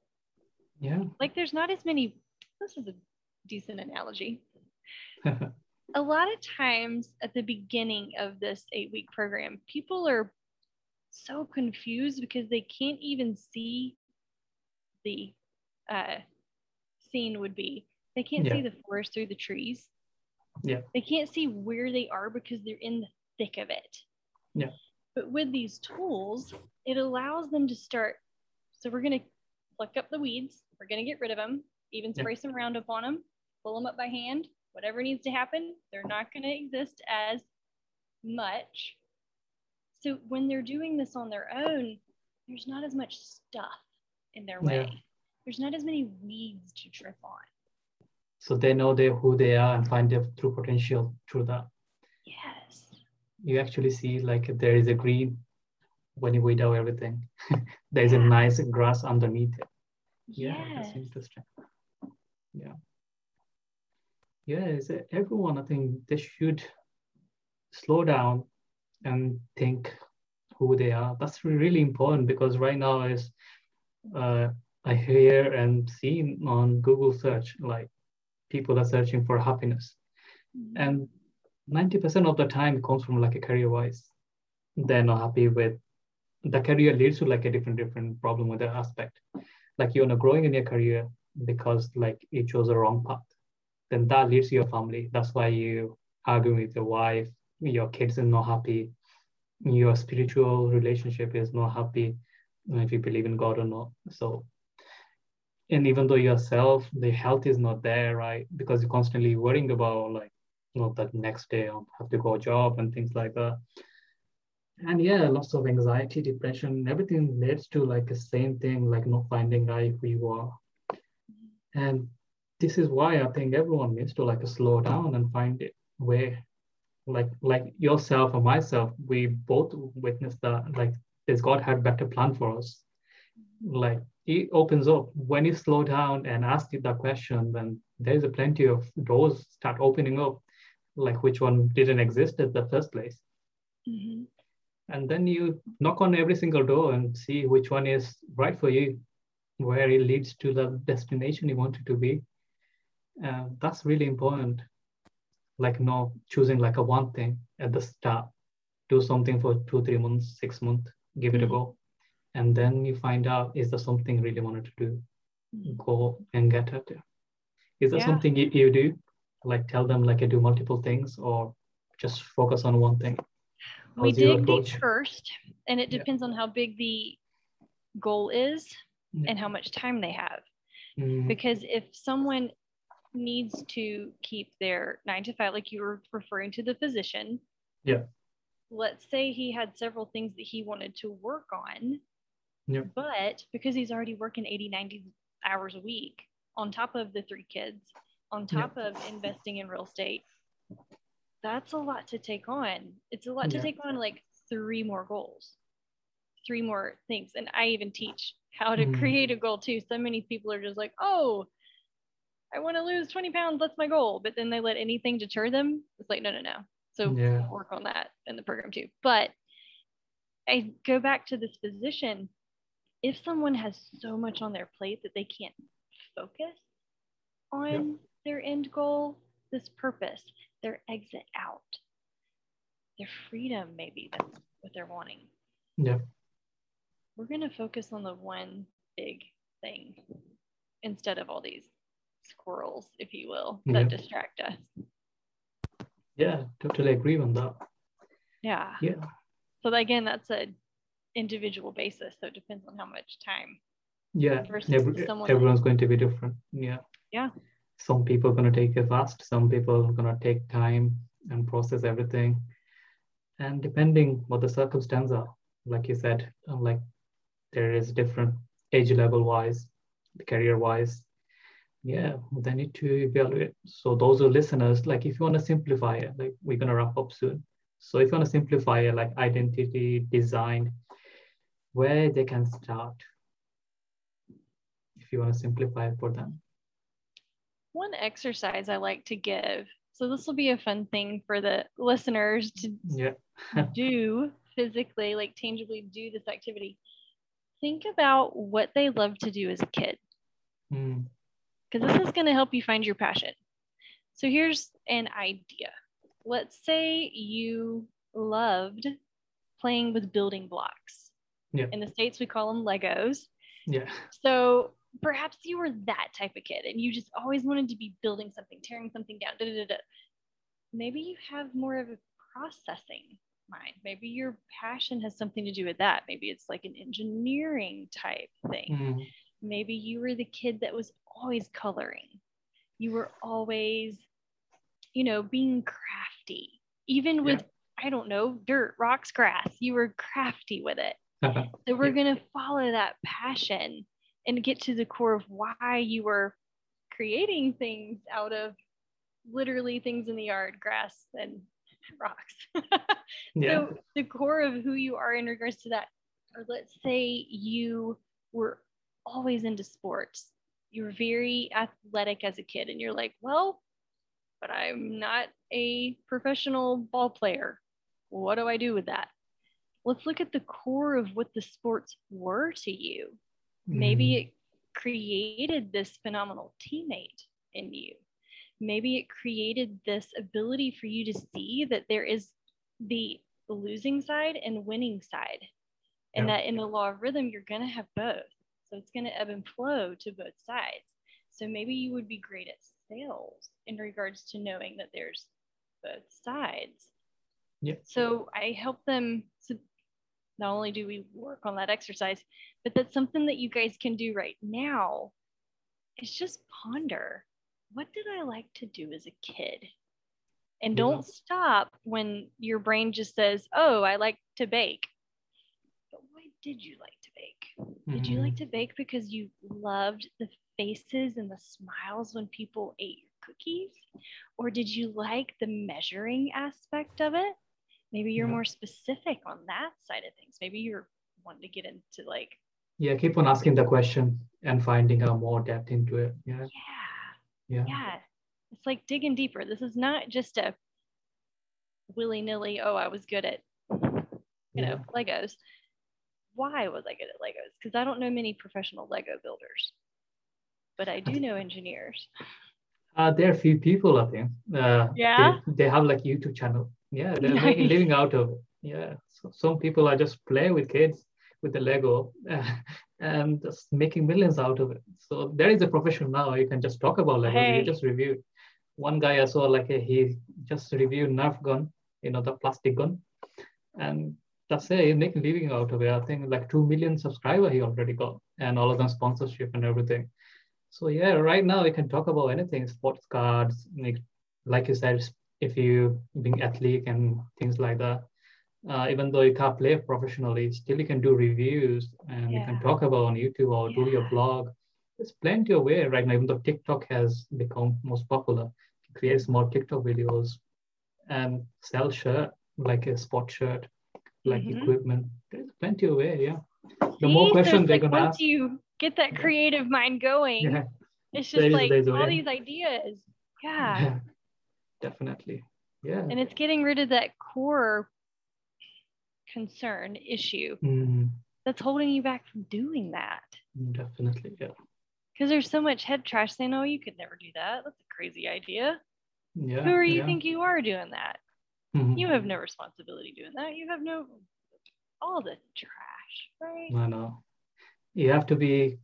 Yeah. Like there's not as many, this is a decent analogy. (laughs) a lot of times at the beginning of this eight week program, people are so confused because they can't even see the uh, scene would be. They can't yeah. see the forest through the trees. Yeah. They can't see where they are because they're in the thick of it. Yeah. But with these tools, it allows them to start. So we're going to pluck up the weeds. We're going to get rid of them, even spray yeah. some Roundup on them, pull them up by hand, whatever needs to happen. They're not going to exist as much. So when they're doing this on their own, there's not as much stuff in their way. There's not as many weeds to trip on. So they know they who they are and find their true potential through that. Yes. You actually see like there is a green when you weed out everything. (laughs) There's yeah. a nice grass underneath it. Yeah, yes. that's interesting. Yeah. Yeah, is everyone I think they should slow down and think who they are. That's really important because right now is uh, I hear and see on Google search like people are searching for happiness, mm-hmm. and ninety percent of the time it comes from like a career wise. They're not happy with the career leads to like a different different problem with the aspect. Like you're not growing in your career because like you chose the wrong path. Then that leads to your family. That's why you argue with your wife, your kids are not happy, your spiritual relationship is not happy if you believe in God or not. So, and even though yourself, the health is not there, right? Because you're constantly worrying about like, you know, that next day I'll have to go job and things like that. And yeah, lots of anxiety, depression, everything leads to like the same thing, like not finding out who you are. And this is why I think everyone needs to like slow down and find it where like like yourself or myself, we both witnessed that like this God had better plan for us. Like He opens up when you slow down and ask it that question, then there's a plenty of doors start opening up, like which one didn't exist at the first place. Mm-hmm. And then you knock on every single door and see which one is right for you, where it leads to the destination you wanted to be. Uh, that's really important. Like no choosing like a one thing at the start. Do something for two, three months, six months, give it a go and then you find out is there something really wanted to do go and get it is there yeah. something you, you do like tell them like i do multiple things or just focus on one thing How's we dig deep first and it depends yeah. on how big the goal is yeah. and how much time they have mm. because if someone needs to keep their nine to five like you were referring to the physician yeah let's say he had several things that he wanted to work on yep. but because he's already working 80 90 hours a week on top of the three kids, on top of investing in real estate. That's a lot to take on. It's a lot yeah. to take on like three more goals, three more things. And I even teach how to mm. create a goal too. So many people are just like, oh, I want to lose 20 pounds. That's my goal. But then they let anything deter them. It's like, no, no, no. So yeah. work on that in the program too. But I go back to this position. If someone has so much on their plate that they can't focus on yep. their end goal, this purpose, their exit out, their freedom, maybe that's what they're wanting. Yeah. We're going to focus on the one big thing instead of all these squirrels, if you will, that yeah. distract us. Yeah, totally agree on that. Yeah. Yeah. So again, that's a individual basis. So it depends on how much time. Yeah. Every, everyone's going to be different. Yeah. Yeah. Some people are going to take it fast. Some people are going to take time and process everything. And depending what the circumstances are, like you said, um, like there is different age level wise, career wise, yeah they need to evaluate so those are listeners like if you want to simplify it like we're going to wrap up soon so if you want to simplify it like identity design where they can start if you want to simplify it for them one exercise i like to give so this will be a fun thing for the listeners to yeah. (laughs) do physically like tangibly do this activity think about what they love to do as a kid mm because this is going to help you find your passion. So here's an idea. Let's say you loved playing with building blocks. Yeah. In the States, we call them Legos. Yeah. So perhaps you were that type of kid and you just always wanted to be building something, tearing something down. Da, da, da, Maybe you have more of a processing mind. Maybe your passion has something to do with that. Maybe it's like an engineering type thing. Mm. Maybe you were the kid that was always coloring. You were always, you know, being crafty, even with, yeah. I don't know, dirt, rocks, grass. You were crafty with it. Uh-huh. so we're going to follow that passion and get to the core of why you were creating things out of literally things in the yard, grass and (laughs) rocks. (laughs) yeah. So the core of who you are in regards to that, or let's say you were always into sports. You were very athletic as a kid, and you're like, well, but I'm not a professional ball player. What do I do with that? Let's look at the core of what the sports were to you. Maybe mm. it created this phenomenal teammate in you. Maybe it created this ability for you to see that there is the losing side and winning side. And that in the law of rhythm, you're going to have both. So it's going to ebb and flow to both sides. So maybe you would be great at sales in regards to knowing that there's both sides. Yeah. So I help them. So not only do we work on that exercise, but that's something that you guys can do right now. Is just ponder what did I like to do as a kid? And don't stop when your brain just says, oh, I like to bake. But why did you like to bake? Mm-hmm. Did you like mm-hmm. to bake because you loved the faces and the smiles when people ate your cookies? Or did you like the measuring aspect of it? Maybe you're yeah. more specific on that side of things. Maybe you're wanting to get into like. Yeah, keep on asking the question and finding a more depth into it. Yeah. Yeah. Yeah. Yeah. It's like digging deeper. This is not just a willy nilly, oh, I was good at, you yeah. know, Legos why was I good at Legos? Because I don't know many professional Lego builders, but I do (laughs) know engineers. Uh, there are a few people, I think. Uh, yeah. They, they, have like YouTube channel. Yeah, (laughs) they're nice. making living out of it. Yeah. So some people are just play with kids with the Lego uh, (laughs) and just making millions out of it. So there is a profession now. You can just talk about Lego. Hey. You just review. One guy I saw like a, he just reviewed Nerf gun, you know, the plastic gun, and that's it. He's making living out of it. I think like two million subscriber he already got, and all of them sponsorship and everything. So yeah, right now we can talk about anything, sports cards, like, like you said, if you being athlete and things like that. Uh, even though you can't play professionally, still you can do reviews and yeah. you can talk about on YouTube or yeah. do your blog. there's plenty of way right now, even though TikTok has become most popular. Create small TikTok videos and sell shirt, like a sport shirt, like mm-hmm. equipment. There's plenty of way, yeah. The See, more questions they're like gonna once ask. you get that creative mind going, yeah. it's just like all these ideas. Yeah. Definitely. Yeah. And it's getting rid of that core concern issue mm-hmm. that's holding you back from doing that. Definitely, yeah. Because there's so much head trash saying, "Oh, you could never do that. That's a crazy idea." Yeah. Who are you yeah. think you are doing that? Mm-hmm. You have no responsibility doing that. You have no all the trash, right? I know. You have to be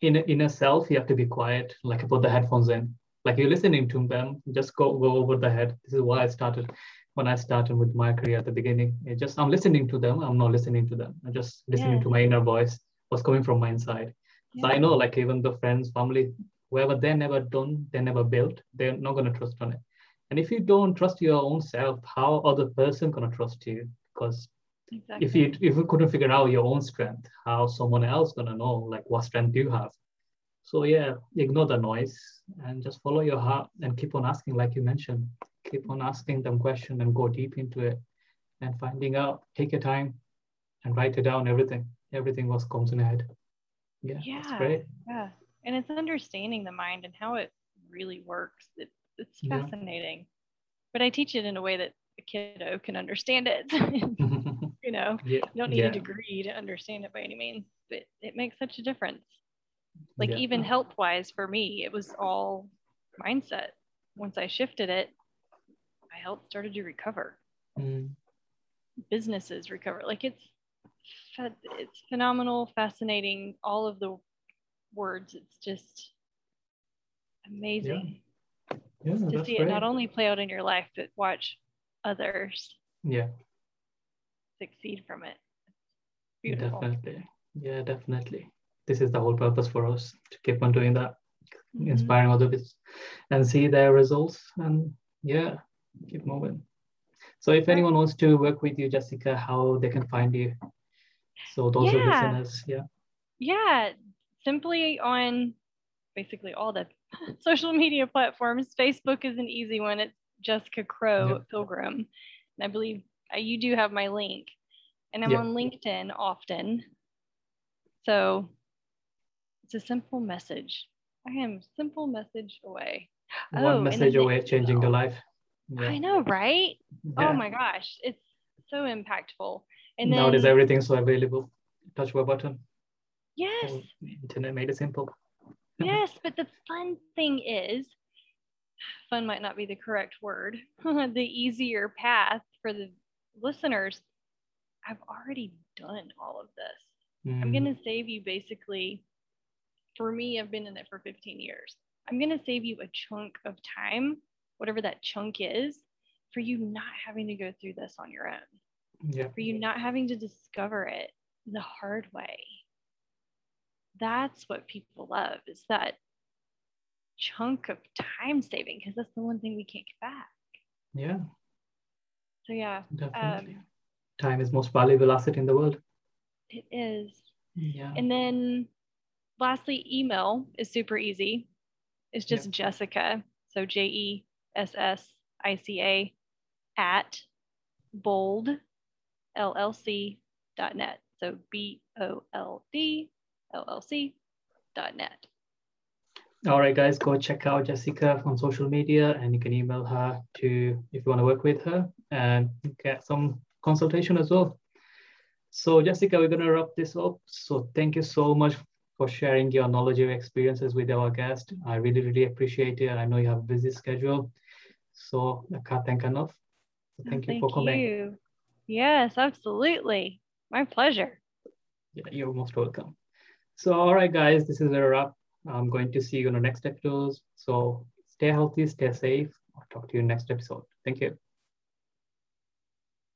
in in a self. You have to be quiet. Like put the headphones in. Like you're listening to them. Just go go over the head. This is why I started when I started with my career at the beginning. It just I'm listening to them. I'm not listening to them. I'm just listening yeah. to my inner voice. What's coming from my inside. Yeah. So I know, like even the friends, family, whoever they never done, they never built, they're not gonna trust on it. And if you don't trust your own self, how other person gonna trust you? Because exactly. if you if you couldn't figure out your own strength, how someone else gonna know like what strength you have? So yeah, ignore the noise and just follow your heart and keep on asking, like you mentioned. Keep on asking them questions and go deep into it and finding out. Take your time and write it down everything. Everything was comes in head. Yeah yeah. that's great. Yeah. And it's understanding the mind and how it really works. It, it's fascinating. Yeah. but i teach it in a way that a kiddo can understand it. (laughs) (laughs) You know yeah. you don't need yeah. a degree to understand it by any means but it makes such a difference like even health wise for me it was all mindset once i shifted it my health started to recover. Mm. Businesses recover. Like it's it's phenomenal, fascinating. All of the words. It's just amazing yeah. Yeah, to see great. it not only play out in your life, but watch others. Yeah. Succeed from it. Beautiful. Definitely. Yeah, definitely. This is the whole purpose for us to keep on doing that, mm-hmm. inspiring others and see their results. And yeah, keep moving. So if anyone wants to work with you, Jessica, how they can find you? So those yeah. are listeners, yeah. Yeah, simply on basically all the (laughs) social media platforms. Facebook is an easy one. It's Jessica Crow yep. Pilgrim. And I believe uh, you do have my link. And I'm yep. on LinkedIn often. So it's a simple message. I am simple message away. One oh, message away, changing your life. Yeah. I know, right? (laughs) Oh yeah. Oh my gosh, it's so impactful. And then, nowadays everything's so available. Touch a button. Yes. internet made it simple. (laughs) yes, but the fun thing is, fun might not be the correct word. (laughs) the easier path for the listeners. I've already done all of this. Mm. I'm going to save you basically. For me, I've been in it for 15 years. I'm going to save you a chunk of time whatever that chunk is, for you not having to go through this on your own. Yeah. For you not having to discover it the hard way. That's what people love is that chunk of time saving because that's the one thing we can't get back. Yeah. So yeah. Definitely. Um, time is most valuable asset in the world. It is. Yeah. And then lastly, email is super easy. It's just Jessica. So J E S-S-I-C-A at bold llc dot net. So B-O-L-D L-L-C dot net. All right, guys, go check out Jessica on social media and you can email her to if you want to work with her and get some consultation as well. So Jessica, we're going to wrap this up. So thank you so much for sharing your knowledge, your experiences with our guest. I really, really appreciate it. I know you have a busy schedule. So I can't thank enough. So thank, thank you for coming. You. Yes, absolutely. My pleasure. Yeah, you're most welcome. So, all right, guys, this is a wrap. I'm going to see you on the next episode. So stay healthy, stay safe. I'll talk to you next episode. Thank you.